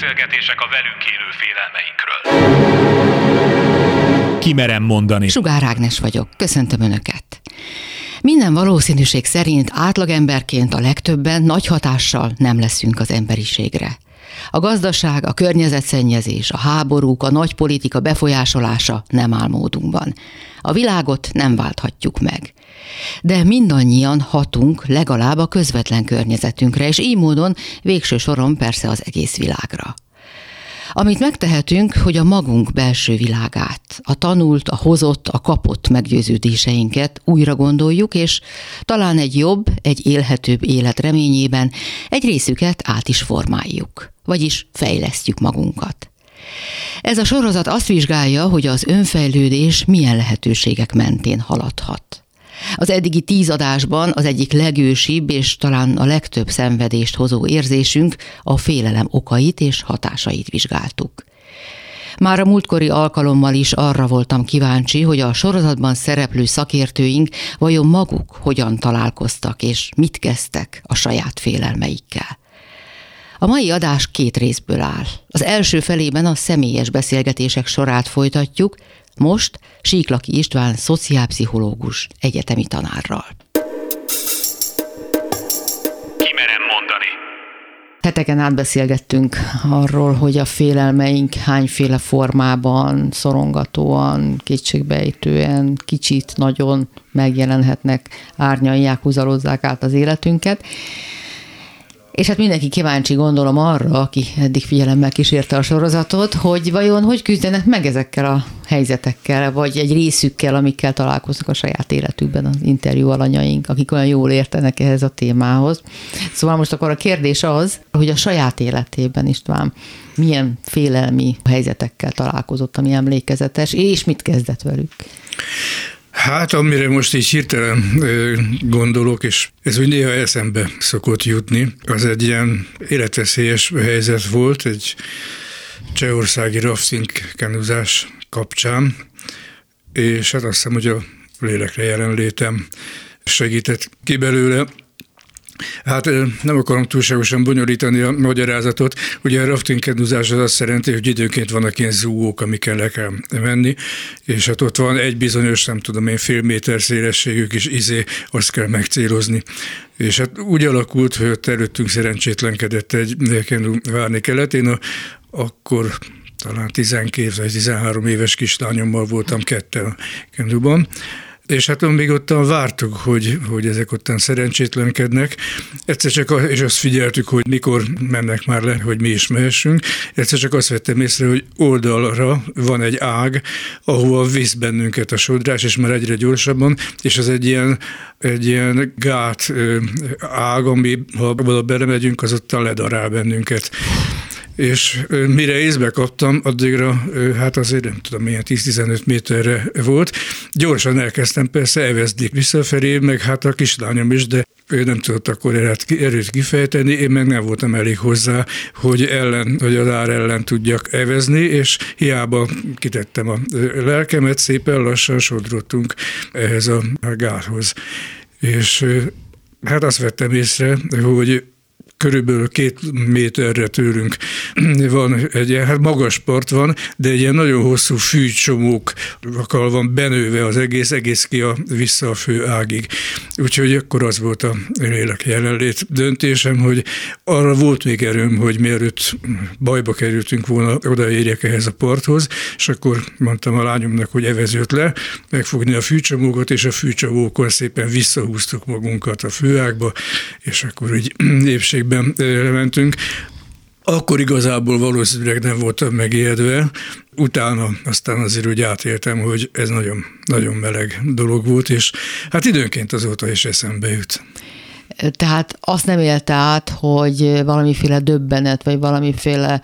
beszélgetések a velünk élő félelmeinkről. Kimerem mondani. Sugár Ágnes vagyok, köszöntöm Önöket. Minden valószínűség szerint átlagemberként a legtöbben nagy hatással nem leszünk az emberiségre. A gazdaság, a környezetszennyezés, a háborúk, a nagy politika befolyásolása nem áll módunkban. A világot nem válthatjuk meg. De mindannyian hatunk legalább a közvetlen környezetünkre, és így módon végső soron persze az egész világra. Amit megtehetünk, hogy a magunk belső világát, a tanult, a hozott, a kapott meggyőződéseinket újra gondoljuk, és talán egy jobb, egy élhetőbb élet reményében egy részüket át is formáljuk, vagyis fejlesztjük magunkat. Ez a sorozat azt vizsgálja, hogy az önfejlődés milyen lehetőségek mentén haladhat. Az eddigi tíz adásban az egyik legősibb és talán a legtöbb szenvedést hozó érzésünk a félelem okait és hatásait vizsgáltuk. Már a múltkori alkalommal is arra voltam kíváncsi, hogy a sorozatban szereplő szakértőink vajon maguk hogyan találkoztak és mit kezdtek a saját félelmeikkel. A mai adás két részből áll. Az első felében a személyes beszélgetések sorát folytatjuk, most Síklaki István szociálpszichológus egyetemi tanárral. Kimerem mondani. Heteken átbeszélgettünk arról, hogy a félelmeink hányféle formában, szorongatóan, kétségbejtően, kicsit, nagyon megjelenhetnek, árnyalják, húzalozzák át az életünket. És hát mindenki kíváncsi gondolom arra, aki eddig figyelemmel kísérte a sorozatot, hogy vajon hogy küzdenek meg ezekkel a helyzetekkel, vagy egy részükkel, amikkel találkoznak a saját életükben az interjú alanyaink, akik olyan jól értenek ehhez a témához. Szóval most akkor a kérdés az, hogy a saját életében István milyen félelmi helyzetekkel találkozott, ami emlékezetes, és mit kezdett velük? Hát, amire most így hirtelen gondolok, és ez úgy néha eszembe szokott jutni, az egy ilyen életveszélyes helyzet volt, egy csehországi rafting kenuzás kapcsán, és hát azt hiszem, hogy a lélekre jelenlétem segített ki belőle. Hát nem akarom túlságosan bonyolítani a magyarázatot. Ugye a raftingkeduzás az azt jelenti, hogy időnként vannak ilyen zúgók, amikkel le kell menni, és hát ott van egy bizonyos, nem tudom én, fél méter szélességű kis izé, azt kell megcélozni. És hát úgy alakult, hogy ott előttünk szerencsétlenkedett egy kenu várni kellett. Én a, akkor talán 12 vagy 13 éves kislányommal voltam ketten a kenuban, és hát még ottan vártuk, hogy, hogy ezek ottan szerencsétlenkednek. Egyszer csak, és azt figyeltük, hogy mikor mennek már le, hogy mi is mehessünk. Egyszer csak azt vettem észre, hogy oldalra van egy ág, ahova visz bennünket a sodrás, és már egyre gyorsabban, és az egy ilyen, egy ilyen gát ág, ami ha oda belemegyünk, az ottan ledarál bennünket és mire észbe kaptam, addigra hát azért nem tudom, milyen 10-15 méterre volt. Gyorsan elkezdtem persze evezni visszafelé, meg hát a kislányom is, de ő nem tudott akkor erőt kifejteni, én meg nem voltam elég hozzá, hogy ellen, hogy az ár ellen tudjak evezni, és hiába kitettem a lelkemet, szépen lassan sodrottunk ehhez a gárhoz. És hát azt vettem észre, hogy körülbelül két méterre tőlünk van egy ilyen, hát magas part van, de egy ilyen nagyon hosszú fűcsomókkal van benőve az egész, egész ki a, vissza a fő ágig. Úgyhogy akkor az volt a lélek jelenlét döntésem, hogy arra volt még erőm, hogy mielőtt bajba kerültünk volna, odaérjek ehhez a parthoz, és akkor mondtam a lányomnak, hogy evezőt le, megfogni a fűcsomókat, és a fűcsomókon szépen visszahúztuk magunkat a főágba, és akkor úgy épségben évben mentünk, akkor igazából valószínűleg nem voltam megijedve, utána aztán azért úgy átéltem, hogy ez nagyon, nagyon meleg dolog volt, és hát időnként azóta is eszembe jut. Tehát azt nem élte át, hogy valamiféle döbbenet, vagy valamiféle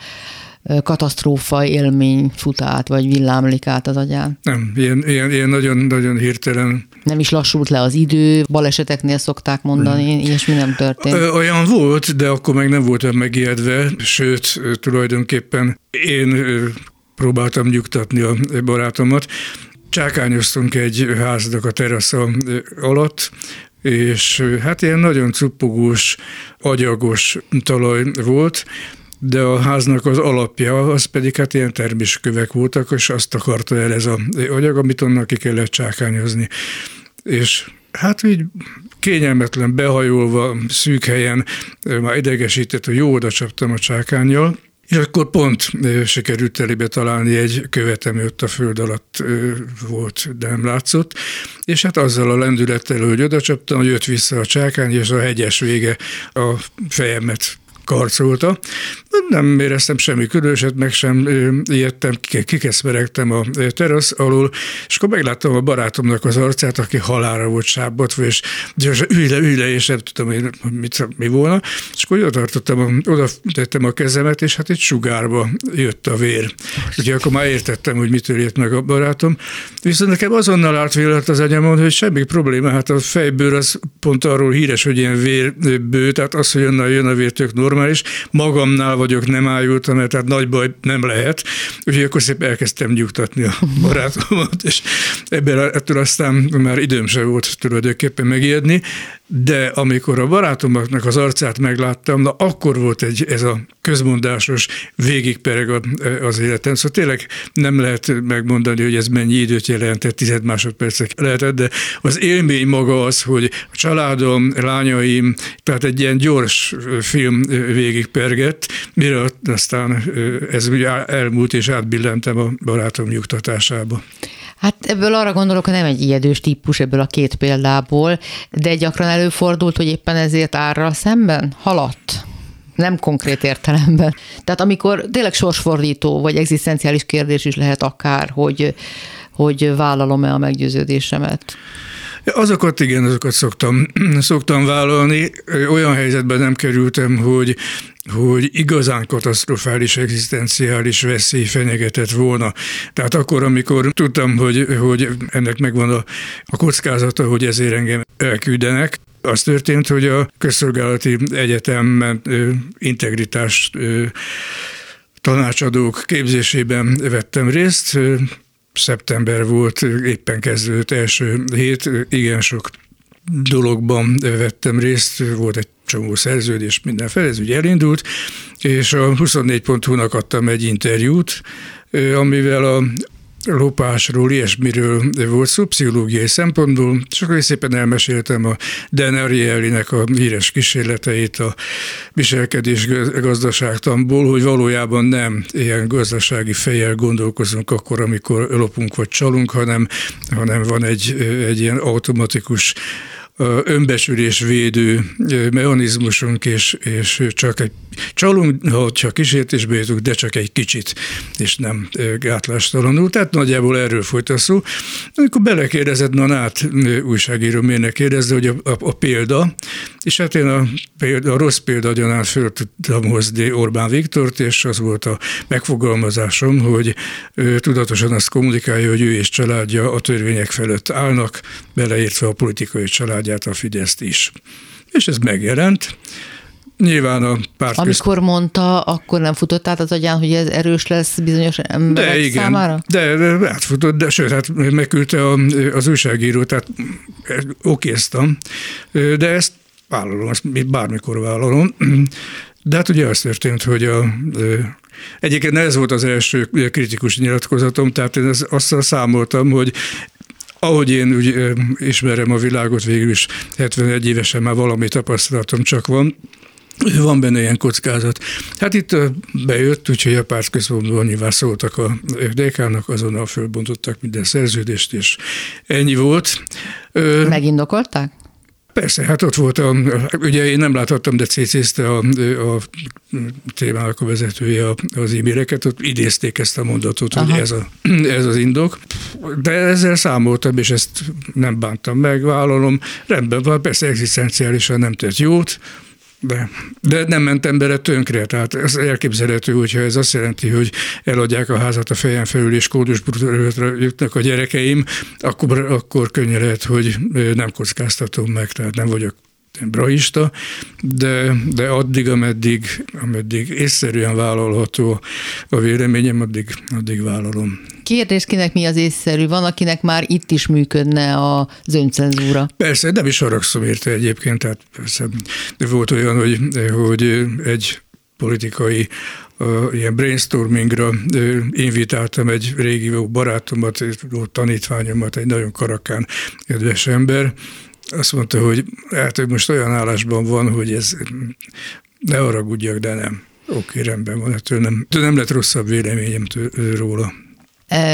katasztrófa élmény fut át, vagy villámlik át az agyán? Nem, ilyen, ilyen, ilyen nagyon, nagyon hirtelen. Nem is lassult le az idő, baleseteknél szokták mondani, hmm. ilyesmi nem történt. Olyan volt, de akkor meg nem voltam megijedve, sőt, tulajdonképpen én próbáltam nyugtatni a barátomat. Csákányoztunk egy háznak a terasza alatt, és hát ilyen nagyon cuppogós, agyagos talaj volt, de a háznak az alapja, az pedig hát ilyen terméskövek voltak, és azt akarta el ez a anyag, amit onnan ki kellett csákányozni. És hát így kényelmetlen, behajolva, szűk helyen már idegesített, hogy jó oda csaptam a csákányjal, és akkor pont sikerült telébe találni egy követ, ami ott a föld alatt volt, de nem látszott. És hát azzal a lendülettel, hogy oda csaptam, jött vissza a csákány, és a hegyes vége a fejemet karcolta. Nem éreztem semmi különöset, meg sem ijedtem, kikeszmeregtem a terasz alól, és akkor megláttam a barátomnak az arcát, aki halára volt sábbatva, és gyorsan ülj le, ülj le, és nem tudom, hogy mit, mi volna. És akkor oda tartottam, oda tettem a kezemet, és hát egy sugárba jött a vér. Ugye akkor már értettem, hogy mitől jött meg a barátom. Viszont nekem azonnal vélet az agyamon, hogy semmi probléma, hát a fejbőr az pont arról híres, hogy ilyen vérbő, tehát az, hogy onnan jön a vér tök normális. Magamnál vagyok, nem ájultam, mert tehát nagy baj nem lehet. Úgyhogy akkor szép elkezdtem nyugtatni a barátomat, és ebben ettől aztán már időm sem volt tulajdonképpen megijedni, de amikor a barátomnak az arcát megláttam, na akkor volt egy ez a közmondásos végigpereg az életem. Szóval tényleg nem lehet megmondani, hogy ez mennyi időt jelentett, tized másodpercek lehetett, de az élmény maga az, hogy a családom, lányaim, tehát egy ilyen gyors film végigpergett, mire aztán ez ugye elmúlt, és átbillentem a barátom nyugtatásába. Hát ebből arra gondolok, hogy nem egy ijedős típus ebből a két példából, de gyakran előfordult, hogy éppen ezért árral szemben haladt nem konkrét értelemben. Tehát amikor tényleg sorsfordító, vagy egzisztenciális kérdés is lehet akár, hogy, hogy vállalom-e a meggyőződésemet. Azokat igen, azokat szoktam, szoktam vállalni. Olyan helyzetben nem kerültem, hogy hogy igazán katasztrofális egzisztenciális veszély fenyegetett volna. Tehát akkor, amikor tudtam, hogy, hogy ennek megvan a, a kockázata, hogy ezért engem elküldenek, az történt, hogy a közszolgálati egyetemen integritás tanácsadók képzésében vettem részt. Szeptember volt, éppen kezdődött első hét, igen sok dologban vettem részt, volt egy csomó szerződés, mindenféle, ez ugye elindult, és a 24.hu-nak adtam egy interjút, amivel a lopásról, ilyesmiről volt szó, pszichológiai szempontból, és akkor szépen elmeséltem a Dan Arielynek a híres kísérleteit a viselkedés gazdaságtamból, hogy valójában nem ilyen gazdasági fejjel gondolkozunk akkor, amikor lopunk vagy csalunk, hanem, hanem van egy, egy ilyen automatikus önbesülés védő mechanizmusunk, és, és csak egy csalunk, ha csak kísértésbe jutunk, de csak egy kicsit, és nem gátlástalanul. Tehát nagyjából erről folyt a szó. Amikor belekérdezett Nanát újságíró, miért kérdezte, hogy a, a, a, példa, és hát én a, példa, a rossz példa gyanán föl tudtam hozni Orbán Viktort, és az volt a megfogalmazásom, hogy ő tudatosan azt kommunikálja, hogy ő és családja a törvények felett állnak, beleértve a politikai családját, a Fideszt is. És ez megjelent. Nyilván a párt Amikor mondta, akkor nem futott át az agyán, hogy ez erős lesz bizonyos emberek de igen, számára? De, de átfutott, de sőt, hát megküldte a, az újságíró, tehát okéztam. De ezt vállalom, ezt bármikor vállalom. De hát ugye az történt, hogy a, egyébként ez volt az első kritikus nyilatkozatom, tehát én azt számoltam, hogy ahogy én úgy ismerem a világot, végül is 71 évesen már valami tapasztalatom csak van, van benne ilyen kockázat. Hát itt bejött, úgyhogy a pártközpontból nyilván szóltak a DK-nak, azonnal fölbontottak minden szerződést, és ennyi volt. Megindokolták? Persze, hát ott volt, a, ugye én nem láthattam, de cécézte a, a témának a vezetője az e-maileket, ott idézték ezt a mondatot, Aha. hogy ez, a, ez az indok. De ezzel számoltam, és ezt nem bántam meg, vállalom. Rendben van, persze egzisztenciálisan nem tett jót, de, de nem mentem bele tönkre, tehát ez elképzelhető, hogyha ez azt jelenti, hogy eladják a házat a fejem felül, és kódusbrutra jutnak a gyerekeim, akkor, akkor könnyen lehet, hogy nem kockáztatom meg, tehát nem vagyok braista, de, de addig, ameddig, ameddig észszerűen vállalható a véleményem, addig, addig vállalom. Kérdés, kinek mi az észszerű? Van, akinek már itt is működne az öncenzúra. Persze, nem is haragszom érte egyébként, tehát persze volt olyan, hogy, hogy egy politikai uh, ilyen brainstormingra uh, invitáltam egy régi barátomat, tanítványomat, egy nagyon karakán kedves ember, azt mondta, hogy hát hogy most olyan állásban van, hogy ez ne haragudjak, de nem. Oké, rendben van, ettől nem, nem lett rosszabb véleményem róla.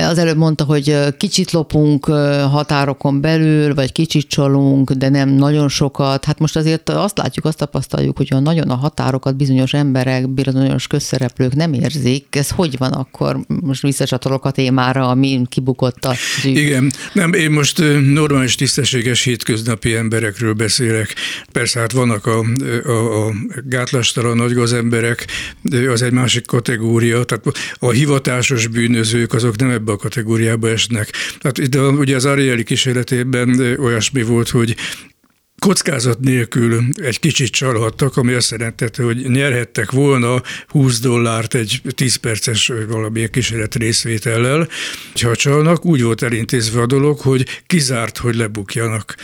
Az előbb mondta, hogy kicsit lopunk határokon belül, vagy kicsit csalunk, de nem nagyon sokat. Hát most azért azt látjuk, azt tapasztaljuk, hogy nagyon a határokat bizonyos emberek, bizonyos közszereplők nem érzik. Ez hogy van akkor? Most visszacsatolok a témára, ami kibukott a zűg. Igen, nem, én most normális, tisztességes hétköznapi emberekről beszélek. Persze hát vannak a, a, a gátlástalan nagygazemberek, az egy másik kategória, tehát a hivatásos bűnözők azok nem ebbe a kategóriába esnek. Tehát itt ugye az Arieli kísérletében olyasmi volt, hogy kockázat nélkül egy kicsit csalhattak, ami azt jelentette, hogy nyerhettek volna 20 dollárt egy 10 perces valamilyen kísérlet részvétellel. Ha csalnak, úgy volt elintézve a dolog, hogy kizárt, hogy lebukjanak.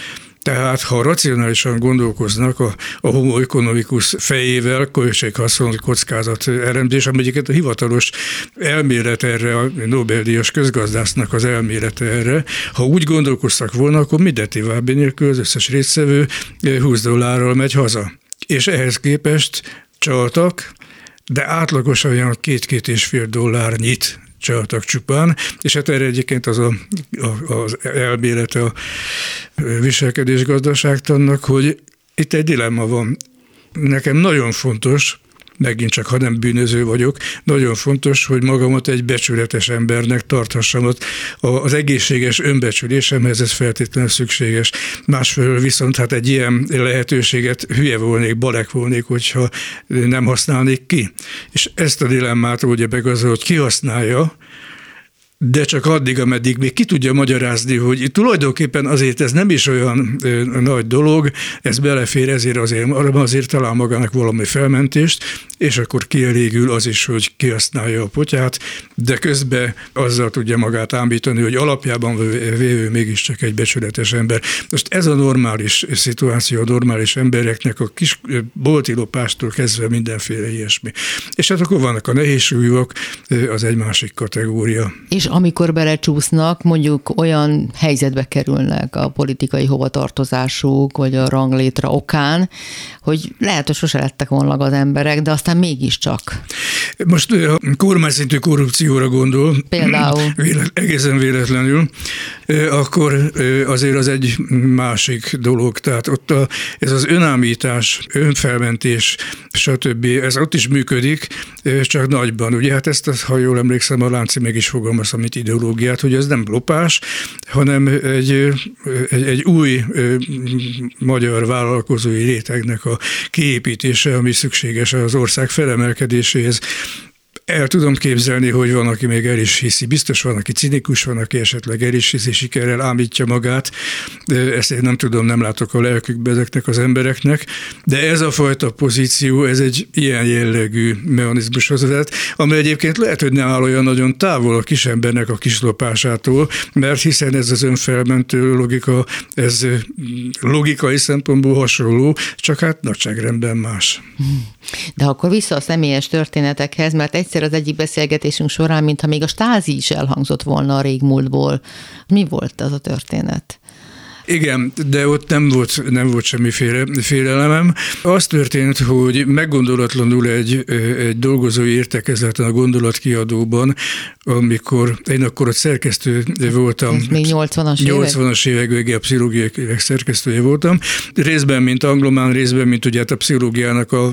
Tehát, ha racionálisan gondolkoznak a, a homo economicus fejével, költséghaszon kockázat elemzés, ami a hivatalos elmélet erre, a Nobel-díjas közgazdásznak az elmélete erre, ha úgy gondolkoztak volna, akkor minden további nélkül az összes résztvevő 20 dollárral megy haza. És ehhez képest csaltak, de átlagosan olyan két-két és fél dollárnyit csaltak csupán, és hát erre egyébként az a, a, az elmélete a viselkedés gazdaságtannak, hogy itt egy dilemma van. Nekem nagyon fontos, megint csak, ha nem bűnöző vagyok, nagyon fontos, hogy magamat egy becsületes embernek tarthassam. Az egészséges önbecsülésemhez ez feltétlenül szükséges. Másfelől viszont hát egy ilyen lehetőséget hülye volnék, balek volnék, hogyha nem használnék ki. És ezt a dilemmát ugye hogy kihasználja, de csak addig, ameddig még ki tudja magyarázni, hogy tulajdonképpen azért ez nem is olyan nagy dolog, ez belefér, ezért azért, azért talál magának valami felmentést, és akkor kielégül az is, hogy kihasználja a potyát, de közben azzal tudja magát ámbítani, hogy alapjában vévő mégiscsak egy becsületes ember. Most ez a normális szituáció a normális embereknek a kis bolti lopástól kezdve mindenféle ilyesmi. És hát akkor vannak a nehézsúlyok, az egy másik kategória. És amikor belecsúsznak, mondjuk olyan helyzetbe kerülnek a politikai hovatartozásuk, vagy a ranglétra okán, hogy lehet, hogy sose lettek volna az emberek, de aztán mégiscsak. Most a kormányszintű korrupcióra gondol, például vélet, egészen véletlenül, akkor azért az egy másik dolog. Tehát ott a, ez az önállítás, önfelmentés, stb. Ez ott is működik, csak nagyban. Ugye hát ezt, ha jól emlékszem, a Lánci meg is fogalmaz, amit ideológiát, hogy ez nem lopás, hanem egy, egy, egy új magyar vállalkozói rétegnek a kiépítése, ami szükséges az ország felemelkedéséhez. El tudom képzelni, hogy van, aki még el is hiszi. Biztos van, aki cinikus, van, aki esetleg el is hiszi, sikerrel ámítja magát. De ezt én nem tudom, nem látok a lelkükbe ezeknek az embereknek. De ez a fajta pozíció, ez egy ilyen jellegű mechanizmushoz vezet, ami egyébként lehet, hogy ne áll olyan nagyon távol a kisembernek a kislopásától, mert hiszen ez az önfelmentő logika, ez logikai szempontból hasonló, csak hát nagyságrendben más. De akkor vissza a személyes történetekhez, mert egyszer egyszer az egyik beszélgetésünk során, mintha még a stázi is elhangzott volna a régmúltból. Mi volt az a történet? Igen, de ott nem volt, nem volt semmiféle félelemem. Az történt, hogy meggondolatlanul egy, egy dolgozói értekezleten a gondolatkiadóban, amikor én akkor ott szerkesztő voltam. Ez még 80-as évek? 80-as évek a pszichológiai szerkesztője voltam. Részben, mint anglomán, részben, mint ugye hát a pszichológiának a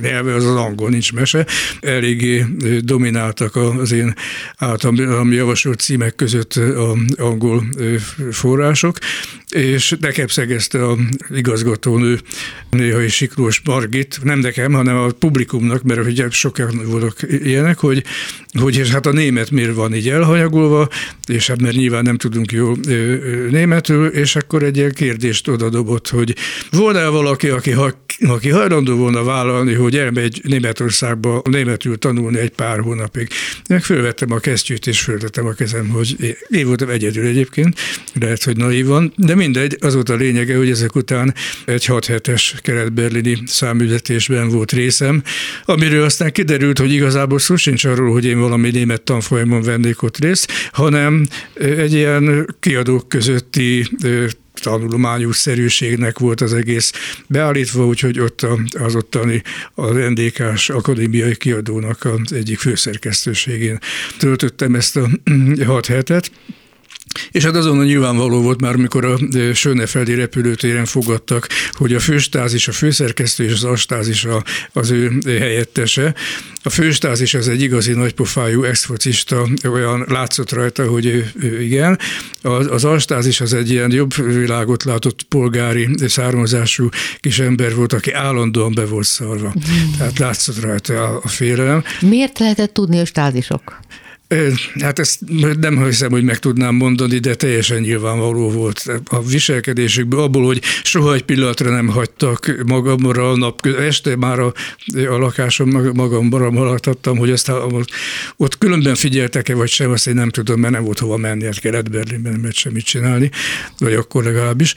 nyelve az az angol, nincs mese. Eléggé domináltak az én általam javasolt címek között az angol források, és nekem szegezte a igazgatónő, néha is Siklós Margit, nem nekem, hanem a publikumnak, mert ugye sokan voltak ilyenek, hogy, hogy és hát a német német miért van így elhanyagolva, és hát mert nyilván nem tudunk jó németül, és akkor egy ilyen kérdést oda dobott, hogy volna valaki, aki, aki hajlandó volna vállalni, hogy elmegy Németországba németül tanulni egy pár hónapig. Meg fölvettem a kesztyűt, és föltettem a kezem, hogy én voltam egyedül egyébként, lehet, hogy naívan, de mindegy, az volt a lényege, hogy ezek után egy 6 hetes keretberlini számüzetésben volt részem, amiről aztán kiderült, hogy igazából szó sincs arról, hogy én valami német tanfolyamon vennék ott részt, hanem egy ilyen kiadók közötti tanulmányos szerűségnek volt az egész beállítva, úgyhogy ott az ottani az NDK-s akadémiai kiadónak az egyik főszerkesztőségén töltöttem ezt a hat hetet, és hát azonnal nyilvánvaló volt már, mikor a Sönefeldi repülőtéren fogadtak, hogy a főstázis, a főszerkesztő és az astázis az ő helyettese. A főstázis az egy igazi nagypofájú exfocista, olyan látszott rajta, hogy ő, ő igen. Az, az astázis az egy ilyen jobb világot látott polgári származású kis ember volt, aki állandóan be volt szarva. Mm. Tehát látszott rajta a, a félelem. Miért lehetett tudni a stázisok? Hát ezt nem hiszem, hogy meg tudnám mondani, de teljesen nyilvánvaló volt a viselkedésükből, abból, hogy soha egy pillanatra nem hagytak magamra a nap, este már a, a lakásom magamra maradtattam, hogy ezt ott különben figyeltek-e vagy sem, azt én nem tudom, mert nem volt hova menni, hát Kelet-Berlinben nem lehet semmit csinálni, vagy akkor legalábbis.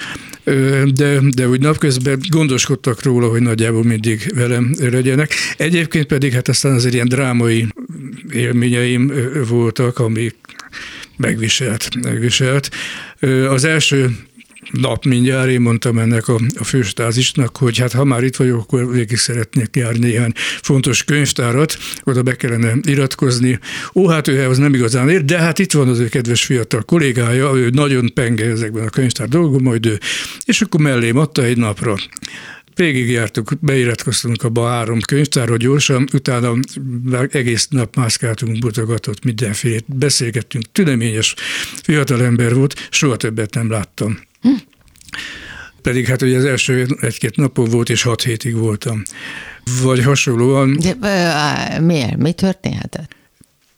De, de úgy napközben gondoskodtak róla, hogy nagyjából mindig velem legyenek. Egyébként pedig hát aztán azért ilyen drámai élményeim voltak, amik megviselt, megviselt. Az első nap mindjárt én mondtam ennek a, a főstázisnak, hogy hát ha már itt vagyok, akkor végig szeretnék járni néhány fontos könyvtárat, oda be kellene iratkozni. Ó, hát ő az nem igazán ér, de hát itt van az ő kedves fiatal kollégája, ő nagyon penge ezekben a könyvtár dolgokban, majd ő, és akkor mellém adta egy napra Végigjártuk, beiratkoztunk abba a három könyvtárra gyorsan, utána egész nap mászkáltunk, mutogatott mindenfélét, beszélgettünk, tüneményes fiatalember volt, soha többet nem láttam. Hm. Pedig hát ugye az első egy-két napon volt, és hat hétig voltam. Vagy hasonlóan. De, miért? Mi történhetett?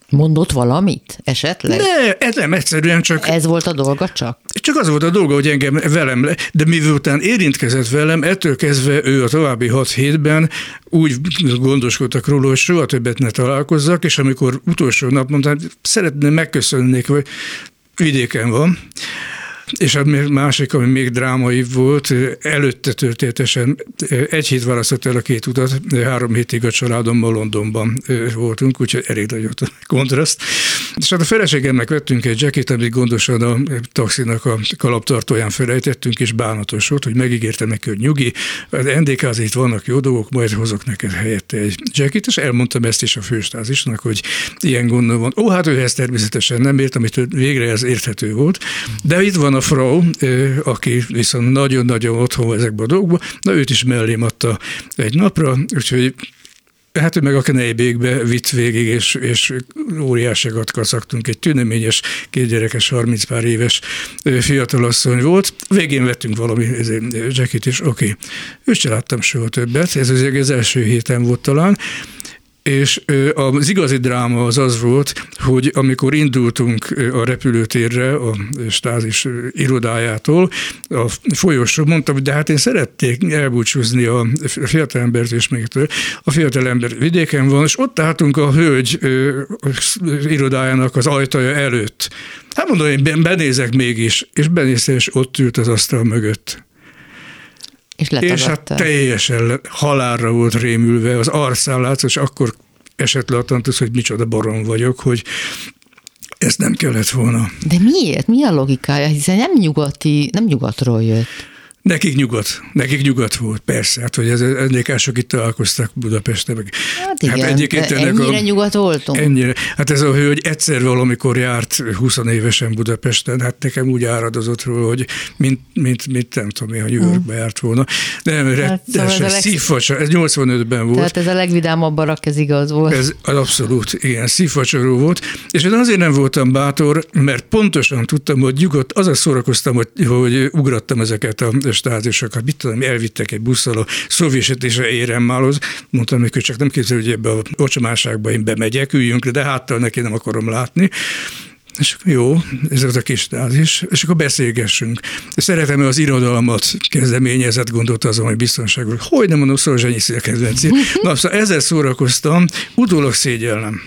Mondott valamit esetleg? Ne, ez nem, egyszerűen csak... Ez volt a dolga csak? Csak az volt a dolga, hogy engem velem, le, de miután érintkezett velem, ettől kezdve ő a további hat hétben úgy gondoskodtak róla, hogy soha többet ne találkozzak, és amikor utolsó nap mondtam, szeretném megköszönni, hogy vidéken van, és a másik, ami még drámai volt, előtte történetesen egy hét választott el a két utat, három hétig a családommal Londonban voltunk, úgyhogy elég nagy a kontraszt. És hát a feleségemnek vettünk egy jacket, amit gondosan a taxinak a kalaptartóján felejtettünk, és bánatos volt, hogy megígértem neki, hogy nyugi, az ndk itt vannak jó dolgok, majd hozok neked helyette egy jacket, és elmondtam ezt is a főstázisnak, hogy ilyen gondom van. Ó, hát ő ezt természetesen nem ért, amit végre ez érthető volt, de itt van a Frau, aki viszont nagyon-nagyon otthon ezekben a dolgokban, na őt is mellém adta egy napra, úgyhogy Hát ő meg a Knejbékbe vitt végig, és, és óriásiakat kaszaktunk. Egy tüneményes, kétgyerekes, 30 pár éves fiatalasszony volt. Végén vettünk valami jacket is, oké. Okay. Őt se láttam soha többet, ez az első héten volt talán, és az igazi dráma az az volt, hogy amikor indultunk a repülőtérre, a stázis irodájától, a folyosó, mondtam, hogy de hát én szerették elbúcsúzni a fiatalembert és még a fiatalember vidéken van, és ott álltunk a hölgy irodájának az ajtaja előtt. Hát mondom, én benézek mégis, és benéztem, és ott ült az asztal mögött. És, és hát teljesen halálra volt rémülve, az arcán látszott, és akkor esett le a tantusz, hogy micsoda barom vagyok, hogy ezt nem kellett volna. De miért? Mi a logikája? Hiszen nem nyugati, nem nyugatról jött. Nekik nyugat, nekik nyugat volt, persze, hát hogy ez NDK-sok itt találkoztak Budapesten. Meg. Hát igen, hát egyébként ennyire a, nyugat voltunk. Ennyire. Hát ez a hő, hogy egyszer valamikor járt 20 évesen Budapesten, hát nekem úgy áradozott róla, hogy mint, mint, mint nem tudom, ha New Yorkba mm. járt volna. Nem, hát, szóval ez, leg... szívfacsa, ez 85-ben volt. Tehát ez a legvidámabb barak, ez igaz volt. Ez abszolút, igen, szívfacsoró volt, és én azért nem voltam bátor, mert pontosan tudtam, hogy nyugodt, az a szórakoztam, hogy, hogy ugrattam ezeket a stázisokat, mit tudom, elvittek egy busszal a szovjet és a éremmálhoz, mondtam neki, csak nem képzel, hogy ebbe a ocsomáságba én bemegyek, üljünk le, de háttal neki nem akarom látni. És jó, ez az a kis stázis, és akkor beszélgessünk. Szeretem az irodalmat kezdeményezett, gondolt azon, hogy biztonságos. Hogy nem mondom, Szolzsenyi a kedvenci. Na, szóval ezzel szórakoztam, utólag szégyellem.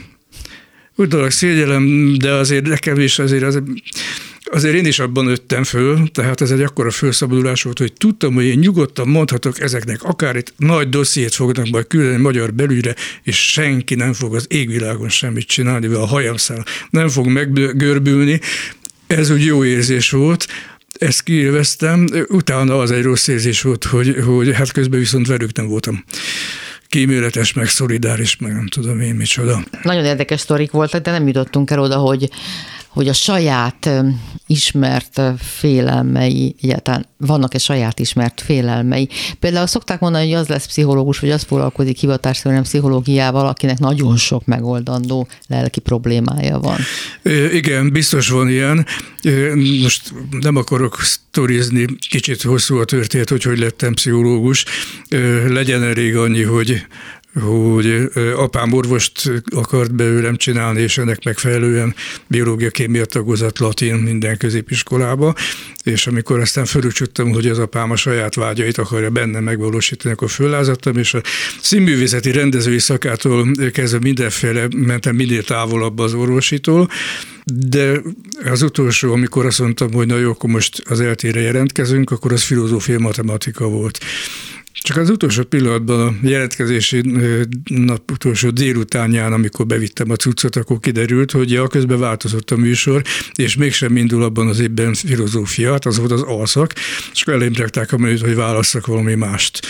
Utólag szégyellem, de azért nekem is azért, azért én is abban nőttem föl, tehát ez egy akkora felszabadulás volt, hogy tudtam, hogy én nyugodtan mondhatok ezeknek, akár itt nagy dossziét fognak majd küldeni magyar belügyre, és senki nem fog az égvilágon semmit csinálni, a hajamszál nem fog meggörbülni. Ez úgy jó érzés volt, ezt kiélveztem, utána az egy rossz érzés volt, hogy, hogy hát közben viszont velük nem voltam kíméletes, meg szolidáris, meg nem tudom én micsoda. Nagyon érdekes sztorik voltak, de nem jutottunk el oda, hogy hogy a saját ismert félelmei, egyáltalán vannak-e saját ismert félelmei. Például szokták mondani, hogy az lesz pszichológus, vagy az foglalkozik hivatásszerűen pszichológiával, akinek nagyon sok megoldandó lelki problémája van. Igen, biztos van ilyen. Most nem akarok sztorizni, kicsit hosszú a történet, hogy hogy lettem pszichológus. Legyen elég annyi, hogy hogy apám orvost akart belőlem csinálni, és ennek megfelelően biológia, kémia tagozat, latin minden középiskolába, és amikor aztán fölücsöttem, hogy az apám a saját vágyait akarja benne megvalósítani, akkor föllázadtam, és a színművészeti rendezői szakától kezdve mindenféle mentem minél távolabb az orvositól, de az utolsó, amikor azt mondtam, hogy na jó, akkor most az eltére jelentkezünk, akkor az filozófia matematika volt. Csak az utolsó pillanatban a jelentkezési nap utolsó délutánján, amikor bevittem a cuccot, akkor kiderült, hogy ja, közben változott a műsor, és mégsem indul abban az évben filozófiát, az volt az alszak, és akkor elém a menüt, hogy válasszak valami mást.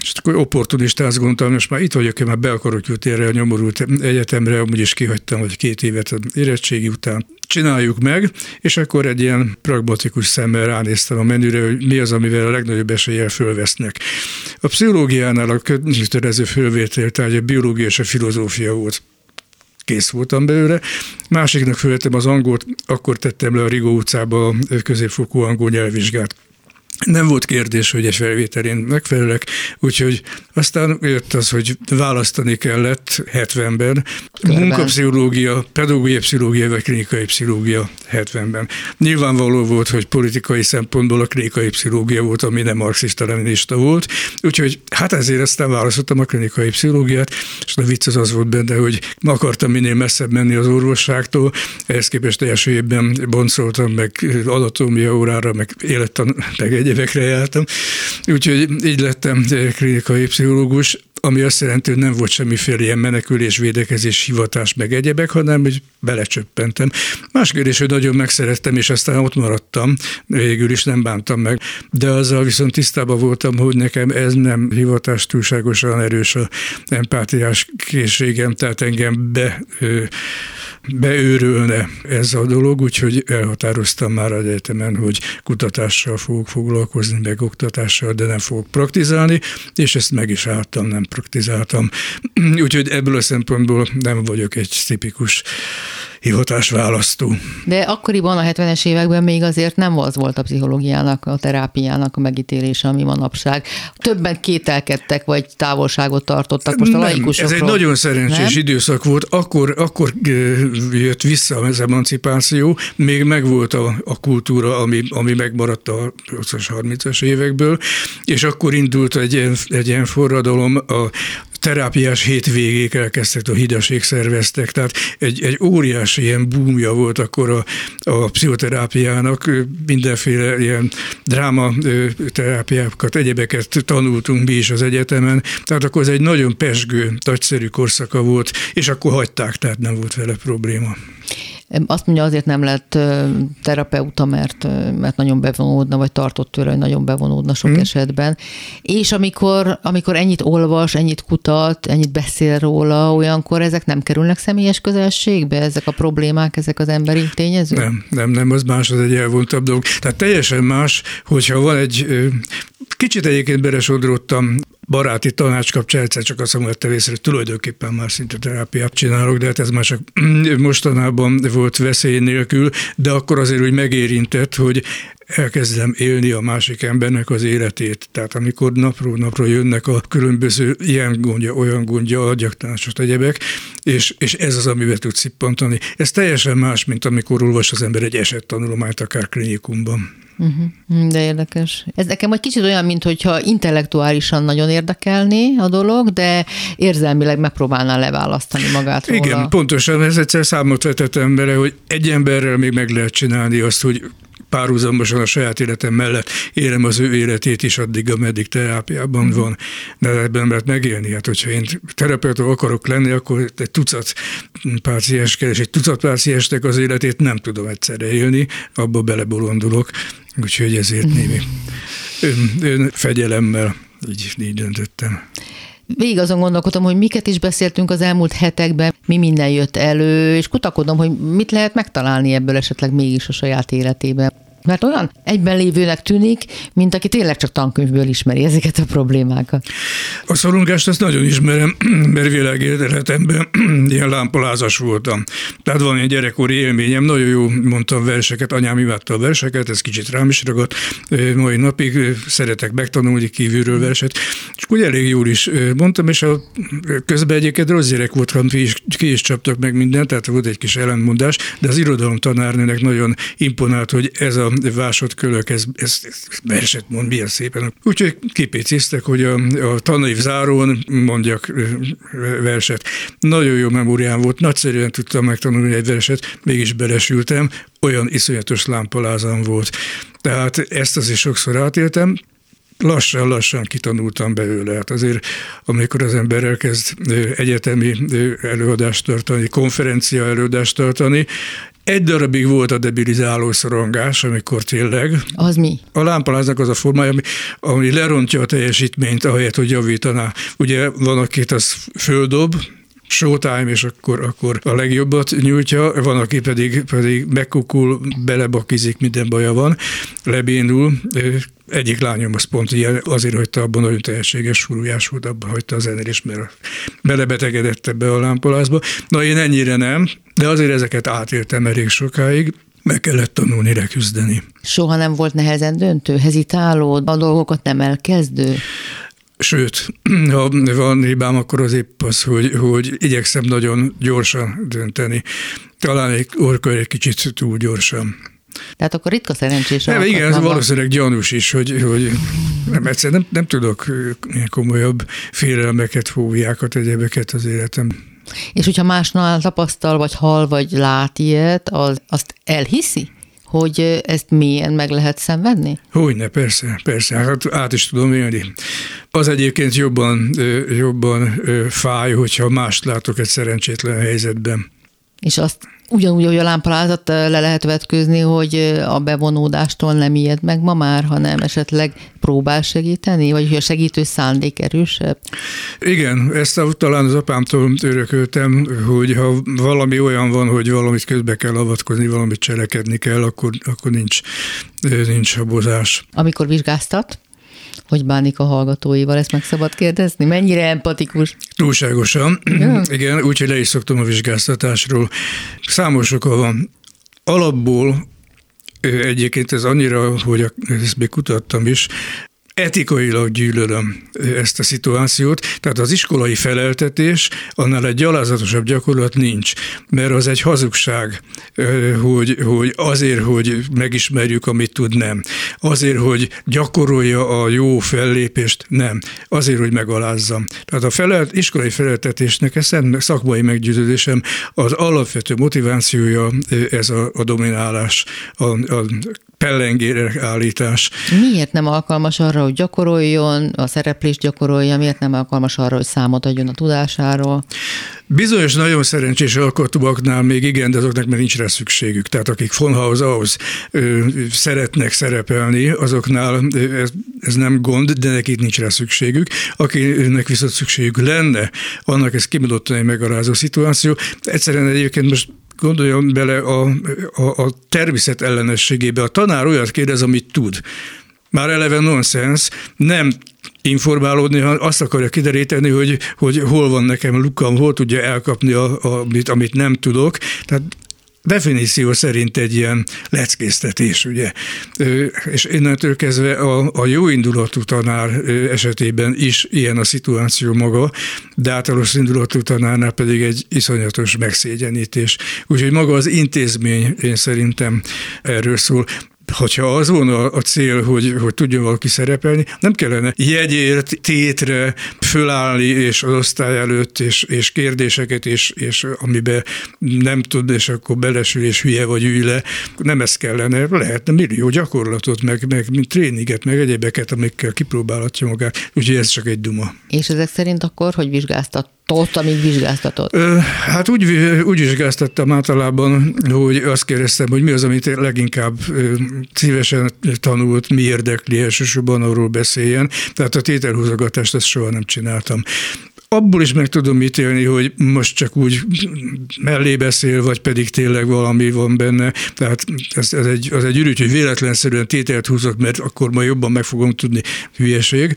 És akkor opportunistát gondoltam, most már itt vagyok, én már be akarok jutni erre a nyomorult egyetemre, amúgy is kihagytam, vagy két évet az érettségi után. Csináljuk meg, és akkor egy ilyen pragmatikus szemmel ránéztem a menüre, hogy mi az, amivel a legnagyobb eséllyel fölvesznek. A pszichológiánál a kötelező fölvétel, tehát a biológia és a filozófia volt kész voltam belőle. Másiknak fölvettem az angolt, akkor tettem le a Rigó utcába a középfokú angol nyelvvizsgát nem volt kérdés, hogy egy felvételén megfelelek, úgyhogy aztán jött az, hogy választani kellett 70-ben, munkapszichológia, pedagógiai pszichológia vagy klinikai pszichológia 70-ben. Nyilvánvaló volt, hogy politikai szempontból a klinikai pszichológia volt, ami nem marxista leninista volt, úgyhogy hát ezért aztán választottam a klinikai pszichológiát, és a vicc az az volt benne, hogy akartam minél messzebb menni az orvosságtól, ehhez képest első évben boncoltam meg anatómia órára, meg élettan, meg egyébekre jártam. Úgyhogy így lettem klinikai pszichológus, ami azt jelenti, hogy nem volt semmiféle ilyen menekülés, védekezés, hivatás, meg egyebek, hanem hogy belecsöppentem. Más kérdés, hogy nagyon megszerettem, és aztán ott maradtam, végül is nem bántam meg, de azzal viszont tisztában voltam, hogy nekem ez nem hivatás túlságosan erős a empátiás készségem, tehát engem be beőrölne ez a dolog, úgyhogy elhatároztam már az egyetemen, hogy kutatással fogok foglalkozni, meg oktatással, de nem fogok praktizálni, és ezt meg is álltam, nem praktizáltam. Úgyhogy ebből a szempontból nem vagyok egy tipikus hivatásválasztó. De akkoriban, a 70-es években még azért nem az volt a pszichológiának, a terápiának a megítélése, ami manapság. Többen kételkedtek, vagy távolságot tartottak most a laikusokról. Ez egy nagyon szerencsés nem? időszak volt. Akkor, akkor jött vissza az emancipáció, még megvolt a, a kultúra, ami, ami megmaradt a 30-as évekből, és akkor indult egy ilyen, egy ilyen forradalom a terápiás hétvégék elkezdtek, a hidaség szerveztek, tehát egy, egy óriási ilyen búmja volt akkor a, a pszichoterápiának, mindenféle ilyen dráma terápiákat, egyebeket tanultunk mi is az egyetemen, tehát akkor ez egy nagyon pesgő, nagyszerű korszaka volt, és akkor hagyták, tehát nem volt vele probléma. Azt mondja, azért nem lett terapeuta, mert, mert nagyon bevonódna, vagy tartott tőle, hogy nagyon bevonódna sok mm. esetben. És amikor, amikor ennyit olvas, ennyit kutat, ennyit beszél róla, olyankor ezek nem kerülnek személyes közelségbe, ezek a problémák, ezek az emberi tényezők? Nem, nem, nem, az más, az egy elvontabb dolog. Tehát teljesen más, hogyha van egy Kicsit egyébként belesodródtam baráti tanács kapcsán egyszer csak azt hogy észre, hogy tulajdonképpen már szinte terápiát csinálok, de hát ez már csak mostanában volt veszély nélkül, de akkor azért úgy megérintett, hogy elkezdem élni a másik embernek az életét. Tehát amikor napról napra jönnek a különböző ilyen gondja, olyan gondja, adjaktanásos egyebek, és, és ez az, amivel tud szippantani. Ez teljesen más, mint amikor olvas az ember egy esettanulmányt akár klinikumban. Uh-huh. De érdekes. Ez nekem egy kicsit olyan, mintha intellektuálisan nagyon érdekelné a dolog, de érzelmileg megpróbálná leválasztani magát róla. Igen, pontosan. Ez egyszer számot vetettem bele, hogy egy emberrel még meg lehet csinálni azt, hogy párhuzamosan a saját életem mellett élem az ő életét is addig, ameddig terápiában mhm. van. De ebben lehet megélni. Hát, hogyha én terapeuta akarok lenni, akkor egy tucat páciens kell, és egy tucat páciensnek az életét nem tudom egyszerre élni, abba belebolondulok. Úgyhogy ezért némi ön, ön fegyelemmel így, így döntöttem. Végig azon gondolkodom, hogy miket is beszéltünk az elmúlt hetekben, mi minden jött elő, és kutakodom, hogy mit lehet megtalálni ebből esetleg mégis a saját életében. Mert olyan egyben lévőnek tűnik, mint aki tényleg csak tankönyvből ismeri ezeket a problémákat. A szorongást azt nagyon ismerem, mert világéletemben ilyen lámpalázas voltam. Tehát van egy gyerekkori élményem, nagyon jó mondtam verseket, anyám imádta a verseket, ez kicsit rám is ragadt. Mai napig szeretek megtanulni kívülről verset, és úgy elég jól is mondtam, és a közben egyébként rossz gyerek voltam, ki is, ki is csaptak meg mindent, tehát volt egy kis ellentmondás, de az irodalom tanárnőnek nagyon imponált, hogy ez a másodkölök, ez, ez, ez verset mond, milyen szépen. Úgyhogy kipéciztek, hogy a, a tanév zárón mondjak verset. Nagyon jó memóriám volt, nagyszerűen tudtam megtanulni egy verset, mégis belesültem, olyan iszonyatos lámpalázam volt. Tehát ezt azért sokszor átéltem, lassan-lassan kitanultam belőle. Hát azért, amikor az ember elkezd egyetemi előadást tartani, konferencia előadást tartani, egy darabig volt a debilizáló szorongás, amikor tényleg. Az mi? A lámpaláznak az a formája, ami, ami lerontja a teljesítményt, ahelyett, hogy javítaná. Ugye van, akit az földob, showtime, és akkor, akkor a legjobbat nyújtja, van, aki pedig, pedig megkukul, belebakizik, minden baja van, lebénul, egyik lányom az pont ilyen, azért hagyta abban nagyon tehetséges furujás volt, abban hagyta a zenélés, mert belebetegedett ebbe a lámpolázba. Na én ennyire nem, de azért ezeket átéltem elég sokáig, meg kellett tanulni leküzdeni. Soha nem volt nehezen döntő, hezitáló, a dolgokat nem elkezdő? Sőt, ha van hibám, akkor az épp az, hogy, hogy igyekszem nagyon gyorsan dönteni. Talán egy orka egy kicsit túl gyorsan. Tehát akkor ritka szerencsés. Nem, igen, ez valószínűleg gyanús is, hogy, hogy nem, egyszerűen nem, nem tudok komolyabb félelmeket, fóviákat, egyebeket az életem. És hogyha másnál tapasztal, vagy hal, vagy lát ilyet, az, azt elhiszi? Hogy ezt milyen meg lehet szenvedni? Hogyne, persze, persze, hát át is tudom élni. Az egyébként jobban, jobban fáj, hogyha mást látok egy szerencsétlen helyzetben. És azt ugyanúgy, hogy a lámpalázat le lehet vetkőzni, hogy a bevonódástól nem ijed meg ma már, hanem esetleg próbál segíteni, vagy hogy a segítő szándék erősebb? Igen, ezt talán az apámtól örököltem, hogy ha valami olyan van, hogy valamit közbe kell avatkozni, valamit cselekedni kell, akkor, akkor nincs, nincs habozás. Amikor vizsgáztat, hogy bánik a hallgatóival, ezt meg szabad kérdezni? Mennyire empatikus? Túlságosan. Ja. Igen, úgyhogy le is szoktam a vizsgáztatásról. Számos oka van. Alapból Egyébként ez annyira, hogy ezt még kutattam is, etikailag gyűlölöm ezt a szituációt, tehát az iskolai feleltetés, annál egy gyalázatosabb gyakorlat nincs, mert az egy hazugság, hogy, hogy azért, hogy megismerjük, amit tud, nem. Azért, hogy gyakorolja a jó fellépést, nem. Azért, hogy megalázzam. Tehát a felelt, iskolai feleltetésnek, ez szakmai meggyőződésem, az alapvető motivációja ez a, a dominálás, a, a pellengére állítás. Miért nem alkalmas arra, hogy gyakoroljon, a szereplést gyakorolja, miért nem alkalmas arra, hogy számot adjon a tudásáról? Bizonyos nagyon szerencsés alkotúaknál még igen, de azoknak már nincs rá szükségük. Tehát akik fonhaus ahhoz szeretnek szerepelni, azoknál ez, ez nem gond, de nekik nincs rá szükségük. Akinek viszont szükségük lenne, annak ez kimondottan egy megalázó szituáció. Egyszerűen egyébként most gondoljon bele a, a, a természet ellenességébe. A tanár olyat kérdez, amit tud. Már eleve nonsens, nem informálódni, hanem azt akarja kideríteni, hogy, hogy hol van nekem lukam, hol tudja elkapni, a, a, amit, amit nem tudok. Tehát definíció szerint egy ilyen leckésztetés, ugye. És innentől kezdve a, a jó indulatú tanár esetében is ilyen a szituáció maga, de általános indulatú tanárnál pedig egy iszonyatos megszégyenítés. Úgyhogy maga az intézmény én szerintem erről szól hogyha az volna a cél, hogy, hogy tudjon valaki szerepelni, nem kellene jegyért, tétre fölállni, és az osztály előtt, és, és kérdéseket, és, és amiben nem tud, és akkor belesül, és hülye vagy ülj le. Nem ez kellene, lehetne millió gyakorlatot, meg, meg tréninget, meg egyébeket, amikkel kipróbálhatja magát. Úgyhogy ez csak egy duma. És ezek szerint akkor, hogy vizsgáztat ott, amíg vizsgáztatott? Hát úgy, úgy vizsgáztattam általában, hogy azt kérdeztem, hogy mi az, amit leginkább szívesen tanult, mi érdekli, elsősorban arról beszéljen. Tehát a tételhúzogatást ezt soha nem csináltam abból is meg tudom ítélni, hogy most csak úgy mellé beszél, vagy pedig tényleg valami van benne. Tehát ez, ez egy, az egy ürügy, hogy véletlenszerűen tételt húzok, mert akkor majd jobban meg fogom tudni hülyeség.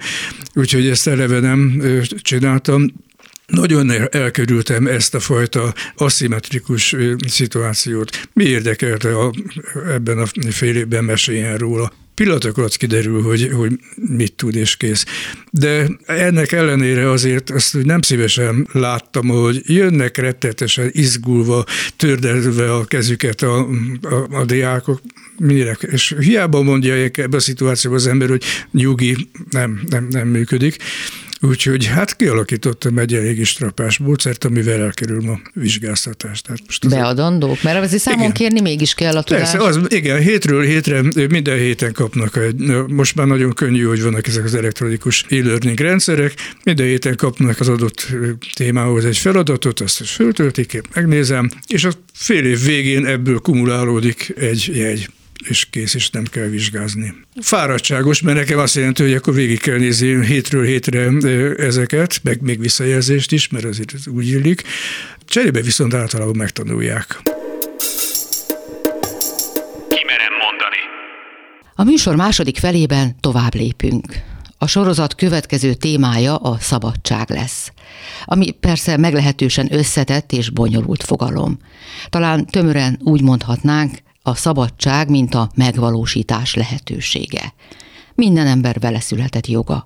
Úgyhogy ezt eleve nem csináltam. Nagyon elkerültem ezt a fajta aszimmetrikus szituációt. Mi érdekelte a, ebben a fél évben meséljen róla? Pillanatok alatt kiderül, hogy, hogy mit tud és kész. De ennek ellenére azért azt hogy nem szívesen láttam, hogy jönnek rettetesen izgulva, tördelve a kezüket a, a, a diákok, mire, és hiába mondja ebben a szituációban az ember, hogy nyugi, nem, nem, nem működik. Úgyhogy hát kialakítottam egy elég strapás módszert, amivel elkerül ma vizsgáztatás. Tehát most az Beadandók? Mert azért számon igen. kérni mégis kell a tudás. Persze, az, igen, hétről hétre minden héten kapnak egy, most már nagyon könnyű, hogy vannak ezek az elektronikus e-learning rendszerek, minden héten kapnak az adott témához egy feladatot, azt föltöltik, megnézem, és a fél év végén ebből kumulálódik egy jegy és kész, és nem kell vizsgázni. Fáradtságos, mert nekem azt jelenti, hogy akkor végig kell nézni hétről hétre ezeket, meg még visszajelzést is, mert azért úgy illik. Cserébe viszont általában megtanulják. Kimerem mondani. A műsor második felében tovább lépünk. A sorozat következő témája a szabadság lesz, ami persze meglehetősen összetett és bonyolult fogalom. Talán tömören úgy mondhatnánk, a szabadság, mint a megvalósítás lehetősége. Minden ember vele született joga.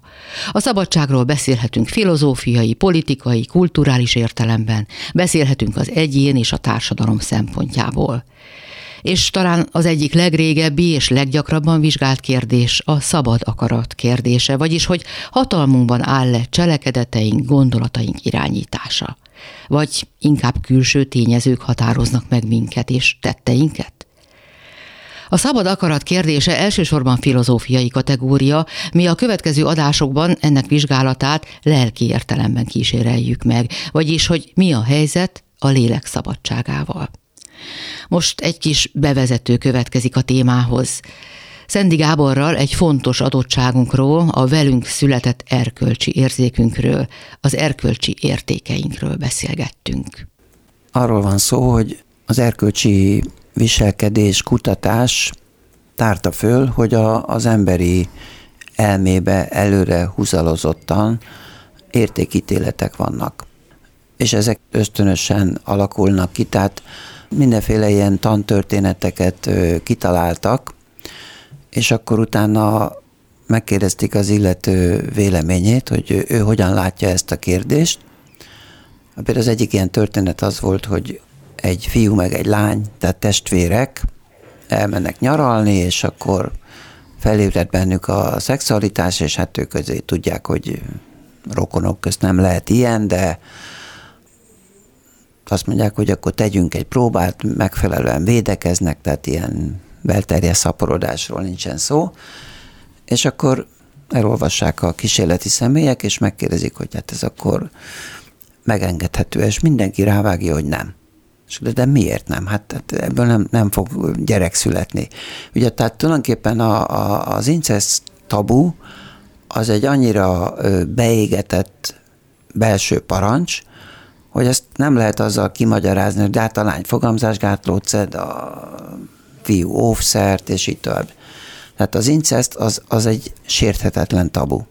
A szabadságról beszélhetünk filozófiai, politikai, kulturális értelemben, beszélhetünk az egyén és a társadalom szempontjából. És talán az egyik legrégebbi és leggyakrabban vizsgált kérdés a szabad akarat kérdése, vagyis hogy hatalmunkban áll-e cselekedeteink, gondolataink irányítása. Vagy inkább külső tényezők határoznak meg minket és tetteinket? A szabad akarat kérdése elsősorban filozófiai kategória, mi a következő adásokban ennek vizsgálatát lelki értelemben kíséreljük meg, vagyis hogy mi a helyzet a lélek szabadságával. Most egy kis bevezető következik a témához. Szendi Gáborral egy fontos adottságunkról, a velünk született erkölcsi érzékünkről, az erkölcsi értékeinkről beszélgettünk. Arról van szó, hogy az erkölcsi viselkedés, kutatás tárta föl, hogy a, az emberi elmébe előre húzalozottan értékítéletek vannak. És ezek ösztönösen alakulnak ki, tehát mindenféle ilyen tantörténeteket kitaláltak, és akkor utána megkérdezték az illető véleményét, hogy ő hogyan látja ezt a kérdést. Például az egyik ilyen történet az volt, hogy egy fiú meg egy lány, tehát testvérek elmennek nyaralni, és akkor felébred bennük a szexualitás, és hát ők azért tudják, hogy rokonok közt nem lehet ilyen, de azt mondják, hogy akkor tegyünk egy próbát, megfelelően védekeznek, tehát ilyen belterjes szaporodásról nincsen szó, és akkor elolvassák a kísérleti személyek, és megkérdezik, hogy hát ez akkor megengedhető, és mindenki rávágja, hogy nem. És de, de miért nem? Hát, hát ebből nem, nem fog gyerek születni. Ugye, tehát tulajdonképpen a, a, az incest tabu az egy annyira beégetett belső parancs, hogy ezt nem lehet azzal kimagyarázni, hogy hát a lány fogamzásgátlót szed, a fiú óvszert, és így tovább. Tehát az incest az, az egy sérthetetlen tabu.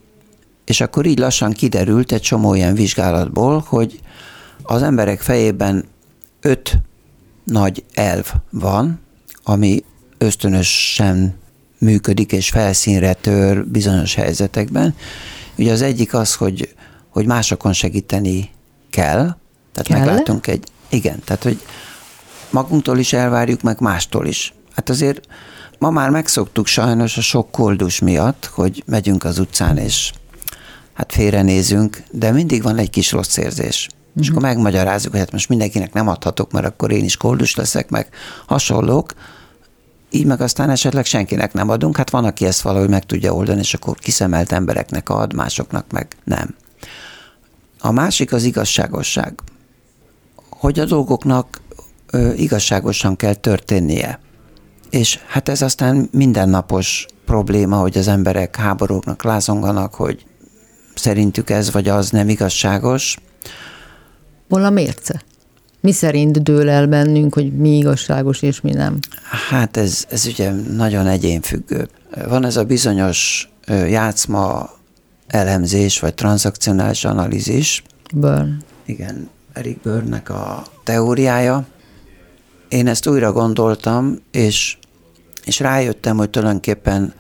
És akkor így lassan kiderült egy csomó ilyen vizsgálatból, hogy az emberek fejében öt nagy elv van, ami ösztönösen működik és felszínre tör bizonyos helyzetekben. Ugye az egyik az, hogy, hogy másokon segíteni kell, tehát kell? meglátunk egy, igen, tehát hogy magunktól is elvárjuk, meg mástól is. Hát azért ma már megszoktuk sajnos a sok koldus miatt, hogy megyünk az utcán, és hát félrenézünk, de mindig van egy kis rossz érzés. Uh-huh. És akkor mhm. megmagyarázzuk, hogy hát most mindenkinek nem adhatok, mert akkor én is koldus leszek, meg hasonlók. Így meg aztán esetleg senkinek nem adunk, hát van, aki ezt valahogy meg tudja oldani, és akkor kiszemelt embereknek ad, másoknak meg nem. A másik az igazságosság. Hogy a dolgoknak ö, igazságosan kell történnie. És hát ez aztán mindennapos probléma, hogy az emberek háborúknak lázonganak, hogy szerintük ez vagy az nem igazságos. Hol a mérce? Mi szerint dől el bennünk, hogy mi igazságos és mi nem? Hát ez, ez ugye nagyon egyénfüggő. Van ez a bizonyos játszma elemzés, vagy transzakcionális analízis. Burn. Igen, Eric Burnnek a teóriája. Én ezt újra gondoltam, és, és rájöttem, hogy tulajdonképpen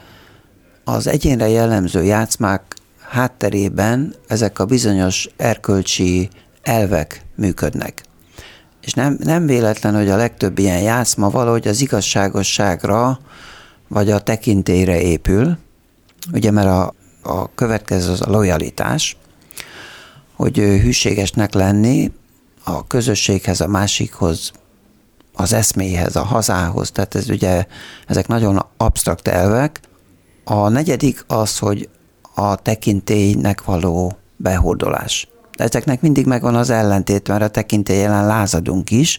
az egyénre jellemző játszmák hátterében ezek a bizonyos erkölcsi elvek működnek. És nem, nem véletlen, hogy a legtöbb ilyen játszma valahogy az igazságosságra vagy a tekintélyre épül, ugye mert a, a következő az a lojalitás, hogy hűségesnek lenni a közösséghez, a másikhoz, az eszméhez, a hazához, tehát ez ugye, ezek nagyon absztrakt elvek. A negyedik az, hogy a tekintélynek való behordolás. Ezeknek mindig megvan az ellentét, mert a tekintély jelen lázadunk is,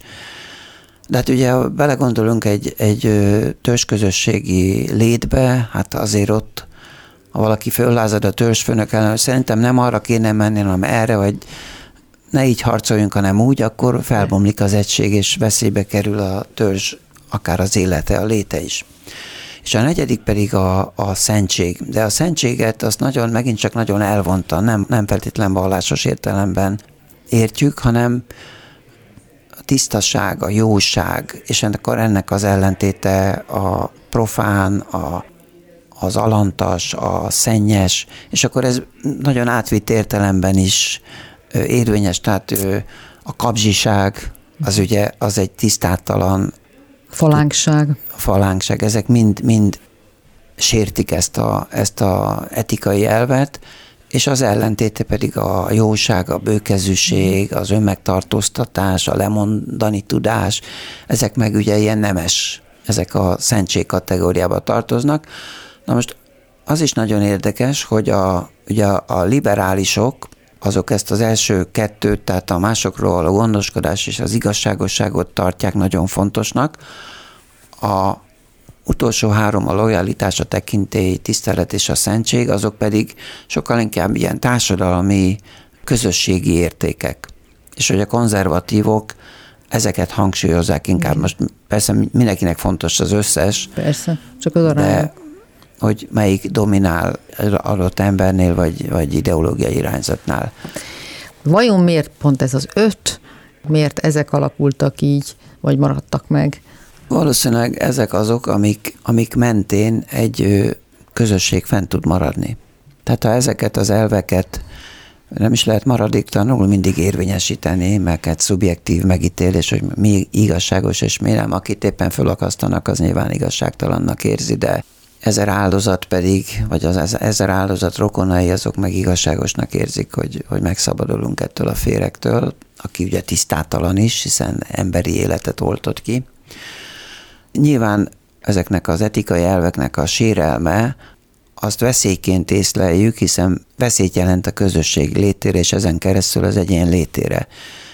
de hát ugye, ha belegondolunk egy, egy törzsközösségi létbe, hát azért ott, ha valaki föllázad a törzsfőnök ellen, hogy szerintem nem arra kéne menni, hanem erre, vagy ne így harcoljunk, hanem úgy, akkor felbomlik az egység, és veszélybe kerül a törzs, akár az élete, a léte is. És a negyedik pedig a, a szentség. De a szentséget azt nagyon, megint csak nagyon elvonta, nem, nem feltétlen vallásos értelemben értjük, hanem a tisztaság, a jóság, és akkor ennek az ellentéte a profán, a, az alantas, a szennyes, és akkor ez nagyon átvitt értelemben is érvényes, tehát a kapzsiság, az ugye az egy tisztátalan Falánkság. Falánkság, ezek mind, mind sértik ezt a, ezt a etikai elvet, és az ellentéte pedig a jóság, a bőkezűség, az önmegtartóztatás, a lemondani tudás, ezek meg ugye ilyen nemes, ezek a szentség kategóriába tartoznak. Na most az is nagyon érdekes, hogy a, ugye a liberálisok, azok ezt az első kettőt, tehát a másokról a gondoskodás és az igazságosságot tartják nagyon fontosnak. A utolsó három, a lojalitás, a tekintély, tisztelet és a szentség, azok pedig sokkal inkább ilyen társadalmi, közösségi értékek. És hogy a konzervatívok ezeket hangsúlyozzák inkább. Most persze mindenkinek fontos az összes. Persze, csak az arányok. De hogy melyik dominál adott embernél, vagy, vagy ideológiai irányzatnál. Vajon miért pont ez az öt? Miért ezek alakultak így, vagy maradtak meg? Valószínűleg ezek azok, amik, amik mentén egy közösség fent tud maradni. Tehát ha ezeket az elveket nem is lehet maradéktalanul mindig érvényesíteni, mert egy szubjektív megítélés, hogy mi igazságos és mi nem, akit éppen fölakasztanak, az nyilván igazságtalannak érzi, de ezer áldozat pedig, vagy az ezer áldozat rokonai, azok meg igazságosnak érzik, hogy, hogy megszabadulunk ettől a férektől, aki ugye tisztátalan is, hiszen emberi életet oltott ki. Nyilván ezeknek az etikai elveknek a sérelme, azt veszélyként észleljük, hiszen veszélyt jelent a közösség létére, és ezen keresztül az egyén létére.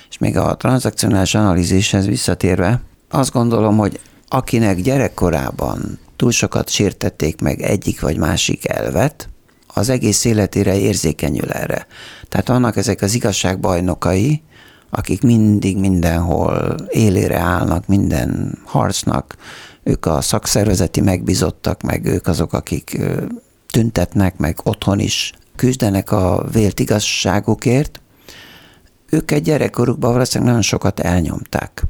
És még a transzakcionális analízishez visszatérve, azt gondolom, hogy akinek gyerekkorában túl sokat sértették meg egyik vagy másik elvet, az egész életére érzékenyül erre. Tehát vannak ezek az igazságbajnokai, akik mindig mindenhol élére állnak minden harcnak, ők a szakszervezeti megbizottak, meg ők azok, akik tüntetnek, meg otthon is küzdenek a vélt igazságukért, őket gyerekkorukban valószínűleg nagyon sokat elnyomták.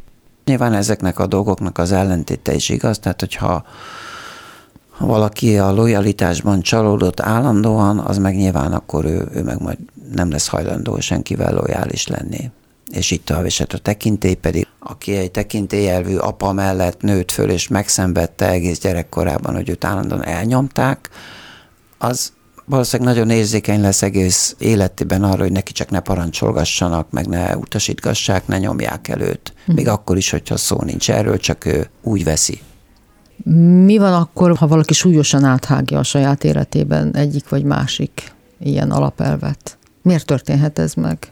Nyilván ezeknek a dolgoknak az ellentéte is igaz, tehát hogyha ha valaki a lojalitásban csalódott állandóan, az meg nyilván akkor ő, ő meg majd nem lesz hajlandó senkivel lojális lenni. És itt a és a tekintély pedig, aki egy tekintélyelvű apa mellett nőtt föl, és megszenvedte egész gyerekkorában, hogy őt állandóan elnyomták, az valószínűleg nagyon érzékeny lesz egész életében arra, hogy neki csak ne parancsolgassanak, meg ne utasítgassák, ne nyomják előtt. Még mhm. akkor is, hogyha szó nincs erről, csak ő úgy veszi. Mi van akkor, ha valaki súlyosan áthágja a saját életében egyik vagy másik ilyen alapelvet? Miért történhet ez meg?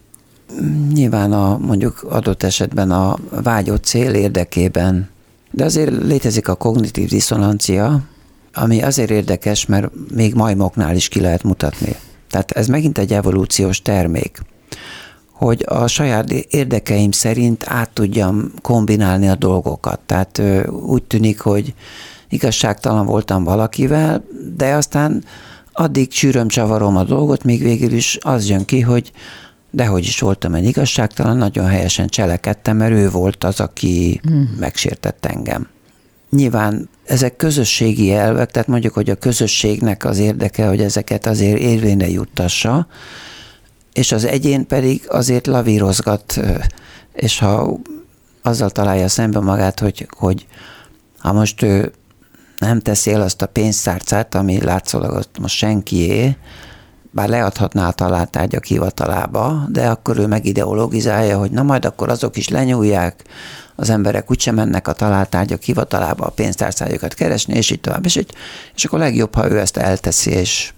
Nyilván a mondjuk adott esetben a vágyott cél érdekében, de azért létezik a kognitív diszonancia, ami azért érdekes, mert még majmoknál is ki lehet mutatni. Tehát ez megint egy evolúciós termék, hogy a saját érdekeim szerint át tudjam kombinálni a dolgokat. Tehát úgy tűnik, hogy igazságtalan voltam valakivel, de aztán addig csűröm, csavarom a dolgot, még végül is az jön ki, hogy dehogy is voltam egy igazságtalan, nagyon helyesen cselekedtem, mert ő volt az, aki hmm. megsértett engem. Nyilván ezek közösségi elvek, tehát mondjuk, hogy a közösségnek az érdeke, hogy ezeket azért érvényre juttassa, és az egyén pedig azért lavírozgat, és ha azzal találja szembe magát, hogy, hogy ha most ő nem teszi el azt a pénztárcát, ami látszólag azt most senkié, bár leadhatná a találtárgyak hivatalába, de akkor ő megideologizálja, hogy na majd akkor azok is lenyúlják, az emberek úgysem mennek a találtárgyak hivatalába a pénztárcájukat keresni, és így tovább, és, így, és akkor legjobb, ha ő ezt elteszi, és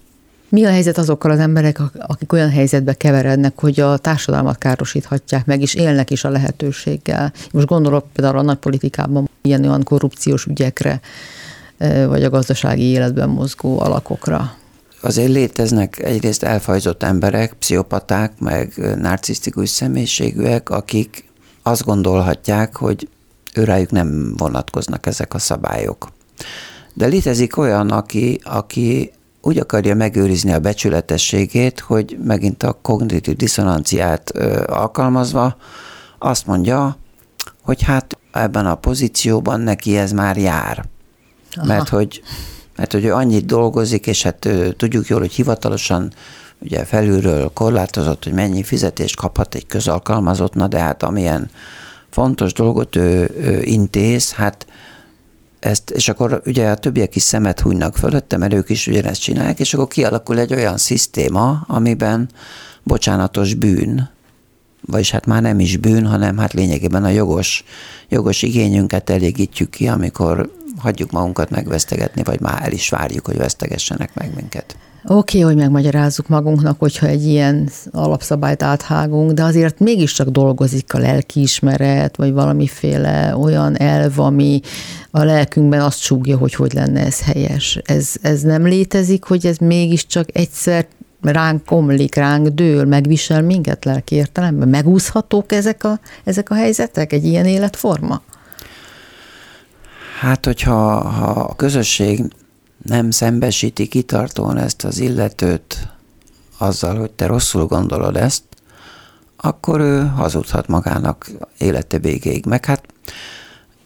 mi a helyzet azokkal az emberek, akik olyan helyzetbe keverednek, hogy a társadalmat károsíthatják meg, és élnek is a lehetőséggel? Most gondolok például a nagy politikában ilyen olyan korrupciós ügyekre, vagy a gazdasági életben mozgó alakokra. Azért léteznek egyrészt elfajzott emberek, pszichopaták, meg narcisztikus személyiségűek, akik azt gondolhatják, hogy őrájuk nem vonatkoznak ezek a szabályok. De létezik olyan, aki, aki úgy akarja megőrizni a becsületességét, hogy megint a kognitív diszonanciát alkalmazva azt mondja, hogy hát ebben a pozícióban neki ez már jár. Aha. Mert hogy, mert hogy ő annyit dolgozik, és hát tudjuk jól, hogy hivatalosan ugye felülről korlátozott, hogy mennyi fizetést kaphat egy közalkalmazottna, de hát amilyen fontos dolgot ő, ő intéz, hát ezt, és akkor ugye a többiek is szemet hunynak fölötte, mert ők is ugyanezt csinálják, és akkor kialakul egy olyan szisztéma, amiben bocsánatos bűn, vagyis hát már nem is bűn, hanem hát lényegében a jogos, jogos igényünket elégítjük ki, amikor hagyjuk magunkat megvesztegetni, vagy már el is várjuk, hogy vesztegessenek meg minket. Oké, okay, hogy megmagyarázzuk magunknak, hogyha egy ilyen alapszabályt áthágunk, de azért mégiscsak dolgozik a lelkiismeret, vagy valamiféle olyan elv, ami a lelkünkben azt súgja, hogy hogy lenne ez helyes. Ez, ez nem létezik, hogy ez mégiscsak egyszer ránk omlik, ránk dől, megvisel minket lelki értelemben? Megúszhatók ezek a, ezek a helyzetek, egy ilyen életforma? Hát, hogyha ha a közösség nem szembesíti kitartóan ezt az illetőt azzal, hogy te rosszul gondolod ezt, akkor ő hazudhat magának élete végéig. Meg hát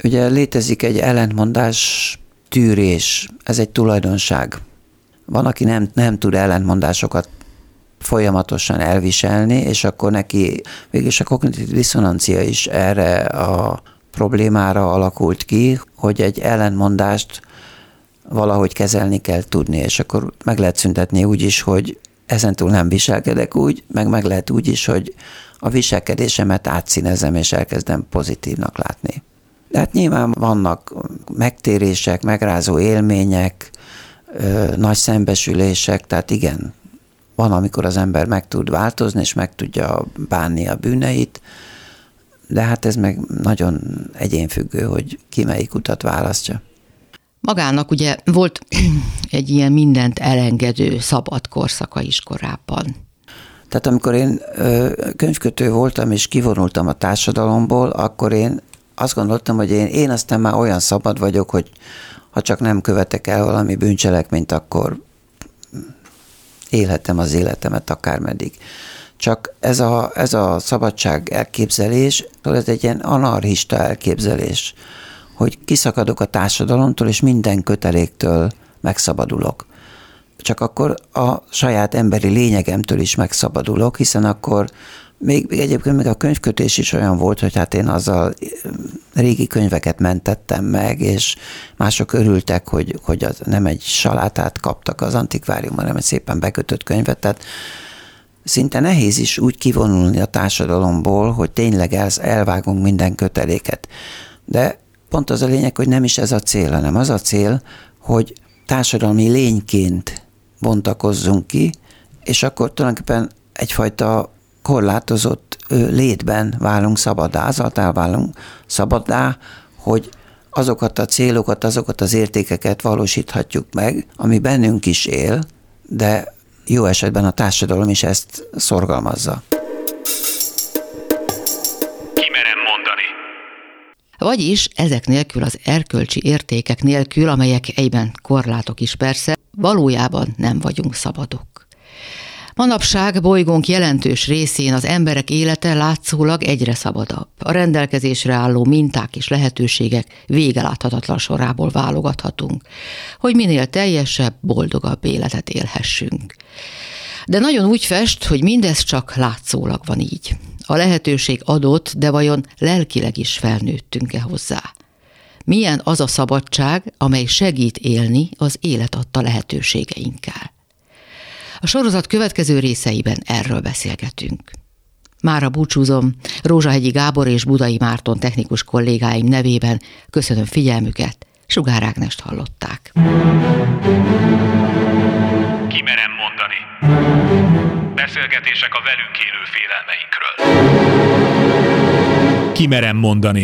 ugye létezik egy ellentmondás tűrés, ez egy tulajdonság. Van, aki nem, nem tud ellentmondásokat folyamatosan elviselni, és akkor neki végülis a kognitív diszonancia is erre a problémára alakult ki, hogy egy ellentmondást valahogy kezelni kell tudni, és akkor meg lehet szüntetni úgy is, hogy ezentúl nem viselkedek úgy, meg meg lehet úgy is, hogy a viselkedésemet átszínezem, és elkezdem pozitívnak látni. De hát nyilván vannak megtérések, megrázó élmények, nagy szembesülések, tehát igen, van, amikor az ember meg tud változni, és meg tudja bánni a bűneit, de hát ez meg nagyon egyénfüggő, hogy ki melyik utat választja. Magának ugye volt egy ilyen mindent elengedő szabad korszaka is korábban. Tehát amikor én könyvkötő voltam és kivonultam a társadalomból, akkor én azt gondoltam, hogy én, én aztán már olyan szabad vagyok, hogy ha csak nem követek el valami bűncselekményt, akkor élhetem az életemet akármeddig. Csak ez a, ez a szabadság elképzelés, ez egy ilyen anarchista elképzelés, hogy kiszakadok a társadalomtól, és minden köteléktől megszabadulok. Csak akkor a saját emberi lényegemtől is megszabadulok, hiszen akkor még, egyébként még a könyvkötés is olyan volt, hogy hát én azzal régi könyveket mentettem meg, és mások örültek, hogy, hogy az nem egy salátát kaptak az antikváriumban, hanem egy szépen bekötött könyvet. Tehát szinte nehéz is úgy kivonulni a társadalomból, hogy tényleg el, elvágunk minden köteléket. De pont az a lényeg, hogy nem is ez a cél, hanem az a cél, hogy társadalmi lényként bontakozzunk ki, és akkor tulajdonképpen egyfajta korlátozott létben válunk szabadá, azáltal válunk szabadá, hogy azokat a célokat, azokat az értékeket valósíthatjuk meg, ami bennünk is él, de jó esetben a társadalom is ezt szorgalmazza. Vagyis ezek nélkül az erkölcsi értékek nélkül, amelyek egyben korlátok is persze, valójában nem vagyunk szabadok. Manapság bolygónk jelentős részén az emberek élete látszólag egyre szabadabb. A rendelkezésre álló minták és lehetőségek végeláthatatlan sorából válogathatunk, hogy minél teljesebb, boldogabb életet élhessünk. De nagyon úgy fest, hogy mindez csak látszólag van így. A lehetőség adott, de vajon lelkileg is felnőttünk-e hozzá? Milyen az a szabadság, amely segít élni az élet adta lehetőségeinkkel? A sorozat következő részeiben erről beszélgetünk. Mára búcsúzom, Rózsahegyi Gábor és Budai Márton technikus kollégáim nevében köszönöm figyelmüket, Sugár Ágnest hallották. Kimerem mondani. Beszélgetések a velünk élő félelmeinkről. Kimerem mondani.